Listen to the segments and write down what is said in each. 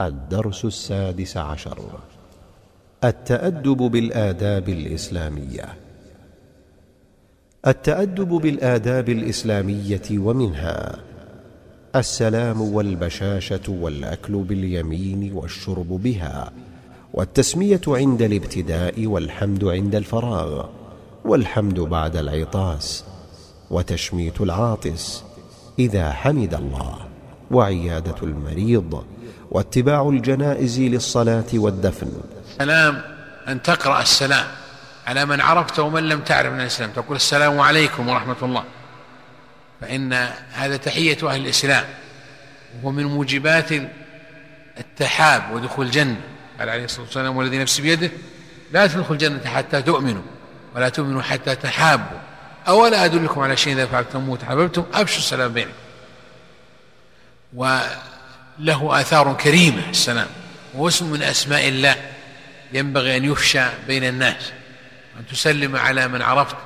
الدرس السادس عشر. التأدب بالآداب الإسلامية. التأدب بالآداب الإسلامية ومنها السلام والبشاشة والأكل باليمين والشرب بها والتسمية عند الابتداء والحمد عند الفراغ والحمد بعد العطاس وتشميت العاطس إذا حمد الله وعيادة المريض. واتباع الجنائز للصلاة والدفن. سلام أن تقرأ السلام على من عرفت ومن لم تعرف من الإسلام. تقول السلام عليكم ورحمة الله. فإن هذا تحية أهل الإسلام. وهو من موجبات التحاب ودخول الجنة. قال عليه الصلاة والسلام والذي نفسي بيده لا تدخل الجنة حتى تؤمنوا ولا تؤمنوا حتى تحابوا. أولا أدلكم على شيء إذا فعلتم تحاببتم أبشوا السلام بينكم. وله آثار كريمة السلام وهو اسم من أسماء الله ينبغي أن يفشى بين الناس أن تسلم على من عرفت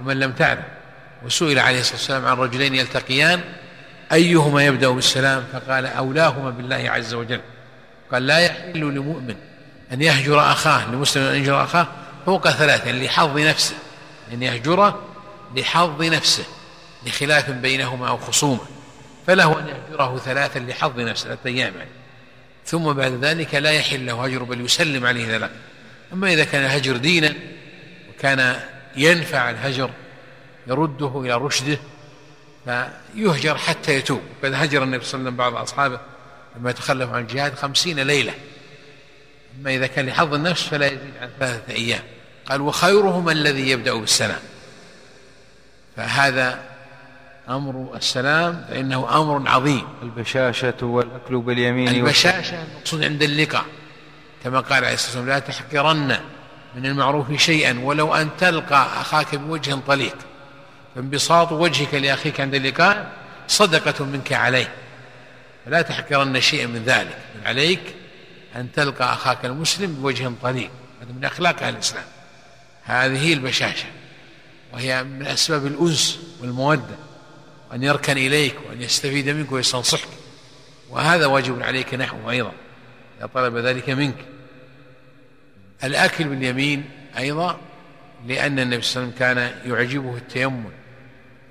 ومن لم تعرف. وسئل عليه الصلاة والسلام عن رجلين يلتقيان أيهما يبدأ بالسلام؟ فقال أولاهما بالله عز وجل. قال لا يحل لمؤمن أن يهجر أخاه لمسلم أن يهجر أخاه فوق ثلاثة لحظ نفسه أن يهجره لحظ نفسه لخلاف بينهما أو خصومة. فله أن يهجره ثلاثا لحظ نفسه ثلاثة أيام. يعني ثم بعد ذلك لا يحل له هجر بل يسلم عليه ثلاثة أما إذا كان الهجر دينا وكان ينفع الهجر يرده إلى رشده فيهجر حتى يتوب. قد هجر النبي صلى الله عليه وسلم بعض أصحابه لما يتخلف عن الجهاد خمسين ليلة. أما إذا كان لحظ النفس فلا يزيد عن ثلاثة أيام. قال وخيرهما الذي يبدأ بالسلام. فهذا أمر السلام فإنه أمر عظيم. البشاشة والأكل باليمين البشاشة المقصود عند اللقاء. كما قال عليه الصلاة والسلام لا تحقرن من المعروف شيئا ولو أن تلقى أخاك بوجه طليق. فانبساط وجهك لأخيك عند اللقاء صدقة منك عليه. فلا تحقرن شيئا من ذلك. من عليك أن تلقى أخاك المسلم بوجه طليق. هذا من أخلاق أهل الإسلام. هذه البشاشة وهي من أسباب الأنس والمودة. أن يركن إليك وأن يستفيد منك ويستنصحك. وهذا واجب عليك نحوه أيضا إذا طلب ذلك منك. الأكل باليمين أيضا لأن النبي صلى الله عليه وسلم كان يعجبه التيمم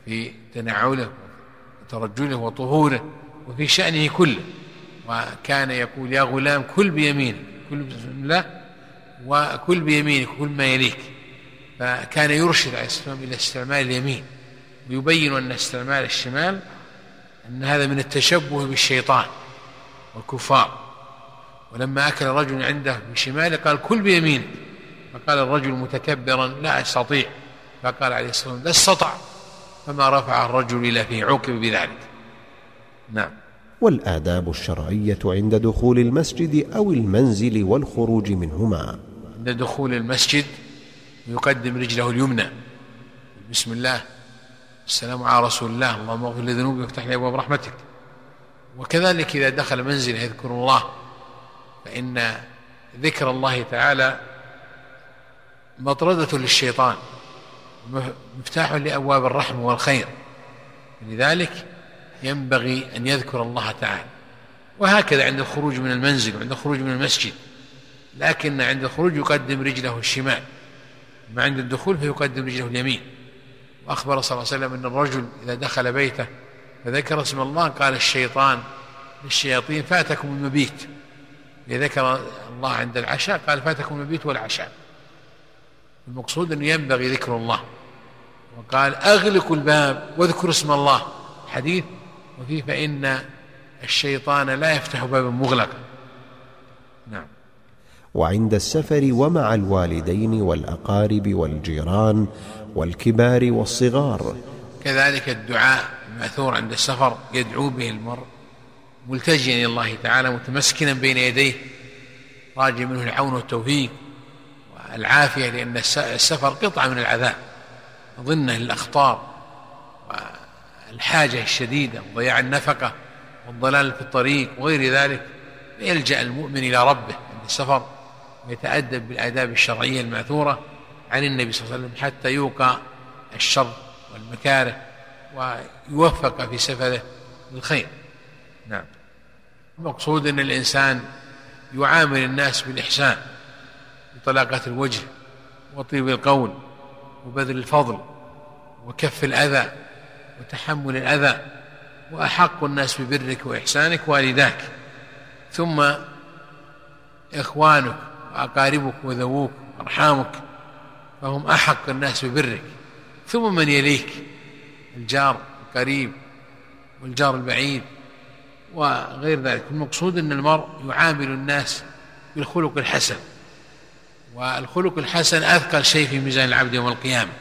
في تنعله وترجله وطهوره وفي شأنه كله. وكان يقول يا غلام كل بيمينك كل بسم الله وكل بيمينك كل ما يليك. فكان يرشد عليه الصلاة والسلام إلى استعمال اليمين. ويبين أن استعمال الشمال أن هذا من التشبه بالشيطان والكفار. ولما أكل رجل عنده بشماله قال كل بيمينك. فقال الرجل متكبرا لا أستطيع. فقال عليه الصلاة والسلام لا استطع. فما رفع الرجل إلى فيه عوقب بذلك. نعم. والآداب الشرعية عند دخول المسجد أو المنزل والخروج منهما. عند دخول المسجد يقدم رجله اليمنى. بسم الله. السلام على رسول الله. اللهم اغفر لي ذنوبي وافتح لي أبواب رحمتك. وكذلك إذا دخل منزله يذكر الله فإن ذكر الله تعالى مطردة للشيطان مفتاح لأبواب الرحمة والخير. لذلك ينبغي أن يذكر الله تعالى. وهكذا عند الخروج من المنزل وعند الخروج من المسجد. لكن عند الخروج يقدم رجله الشمال. ما عند الدخول فيقدم رجله اليمين. وأخبر صلى الله عليه وسلم أن الرجل إذا دخل بيته فذكر اسم الله قال الشيطان للشياطين فاتكم المبيت. إذا ذكر الله عند العشاء قال فاتكم المبيت والعشاء. المقصود أنه ينبغي ذكر الله. وقال أغلقوا الباب واذكروا اسم الله. حديث وفيه فإن الشيطان لا يفتح بابا مغلقا. نعم. وعند السفر ومع الوالدين والأقارب والجيران والكبار والصغار. كذلك الدعاء الماثور عند السفر يدعو به المرء ملتجئا إلى الله تعالى متمسكنا بين يديه راجيا منه العون والتوفيق والعافية لأن السفر قطعة من العذاب ضمنه للأخطار والحاجة الشديدة وضياع النفقة والضلال في الطريق وغير ذلك يلجا المؤمن إلى ربه عند السفر. ويتادب بالآداب الشرعية المأثورة عن النبي صلى الله عليه وسلم حتى يوقع الشر والمكاره ويوفق في سفره للخير. نعم. المقصود أن الإنسان يعامل الناس بالإحسان بطلاقة الوجه وطيب القول وبذل الفضل وكف الأذى وتحمل الأذى وأحق الناس ببرك وإحسانك والداك ثم إخوانك وأقاربك وذووك وأرحامك فهم أحق الناس ببرك. ثم من يليك؟ الجار القريب والجار البعيد وغير ذلك. المقصود أن المرء يعامل الناس بالخلق الحسن والخلق الحسن أثقل شيء في ميزان العبد يوم القيامة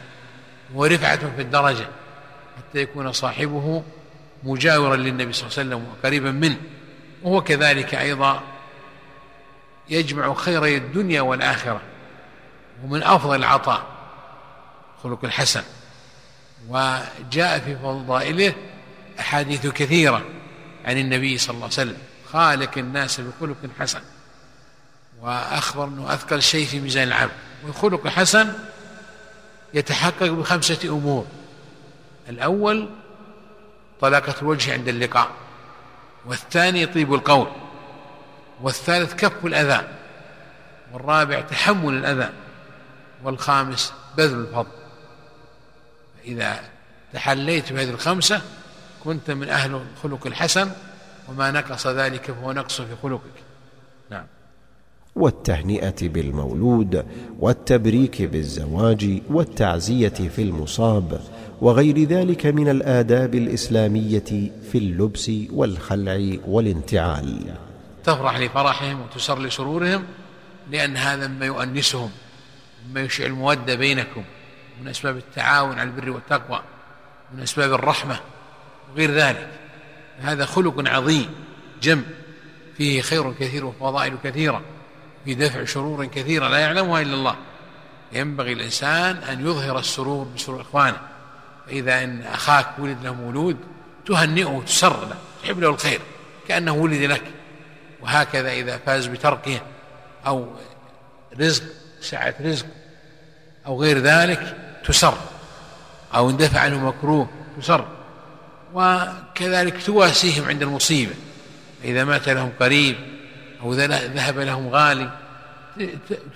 ورفعة في الدرجة حتى يكون صاحبه مجاورا للنبي صلى الله عليه وسلم وقريبا منه وهو كذلك أيضا يجمع خيري الدنيا والآخرة ومن أفضل العطاء خلق الحسن. وجاء في فضائله أحاديث كثيرة عن النبي صلى الله عليه وسلم خالق الناس بخلق حسن. وأخبر أنه أثقل شيء في ميزان العبد والخلق الحسن يتحقق بخمسة أمور. الأول طلاقة الوجه عند اللقاء والثاني طيب القول. والثالث كف الأذى والرابع تحمل الأذى والخامس بذل الفضل. إذا تحليت بهذه الخمسة كنت من أهل الخلق الحسن وما نقص ذلك فهو نقص في خلقك. نعم. والتهنئة بالمولود والتبريك بالزواج والتعزية في المصاب وغير ذلك من الآداب الإسلامية في اللبس والخلع والانتعال. تفرح لفرحهم وتسر لسرورهم لأن هذا مما يؤنسهم مما يشعل المودة بينكم من أسباب التعاون على البر والتقوى من أسباب الرحمة وغير ذلك. هذا خلق عظيم جم فيه خير كثير وفضائل كثيرة في دفع شرور كثيرة لا يعلمها إلا الله. ينبغي الإنسان أن يظهر السرور بسرور إخوانه. فإذا إن أخاك ولد له مولود تهنئه وتسر له تحب له الخير كأنه ولد لك. وهكذا إذا فاز بتركه أو رزق سعة رزق أو غير ذلك تسر أو اندفع عنه مكروه تسر وكذلك تواسيهم عند المصيبة. فإذا مات لهم قريب أو ذهب لهم غالي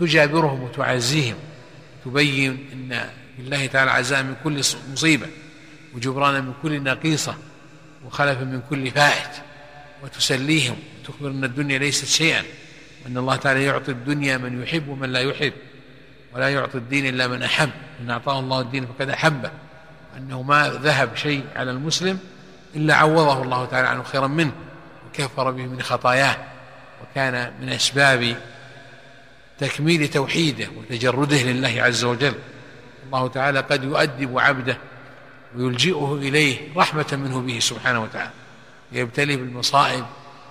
تجابرهم وتعزيهم تبين أن لله تعالى عزاء من كل مصيبة وجبرانا من كل نقيصة وخلفا من كل فائت وتسليهم. وتخبر أن الدنيا ليست شيئا وأن الله تعالى يعطي الدنيا من يحب ومن لا يحب ولا يعطي الدين إلا من أحب إن أعطاه الله الدين فقد أحبه أنه ما ذهب شيء على المسلم إلا عوضه الله تعالى عنه خيرا منه وكفر به من خطاياه وكان من أسباب تكميل توحيده وتجرده لله عز وجل. الله تعالى قد يؤدب عبده ويلجئه إليه رحمة منه به سبحانه وتعالى يبتلي بالمصائب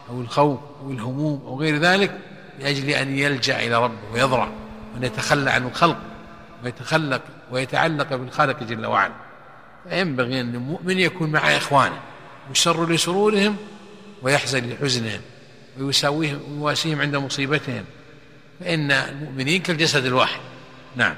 أو الخوف أو الهموم أو غير ذلك لأجل أن يلجأ إلى ربه ويضرع وأن يتخلى عن الخلق ويتخلق ويتعلق بالخالق جل وعلا. فينبغي أن المؤمن يكون مع إخوانه يسر لسرورهم ويحزن لحزنهم ويساويهم ويواسيهم عند مصيبتهم. فإن المؤمنين كالجسد الواحد. نعم.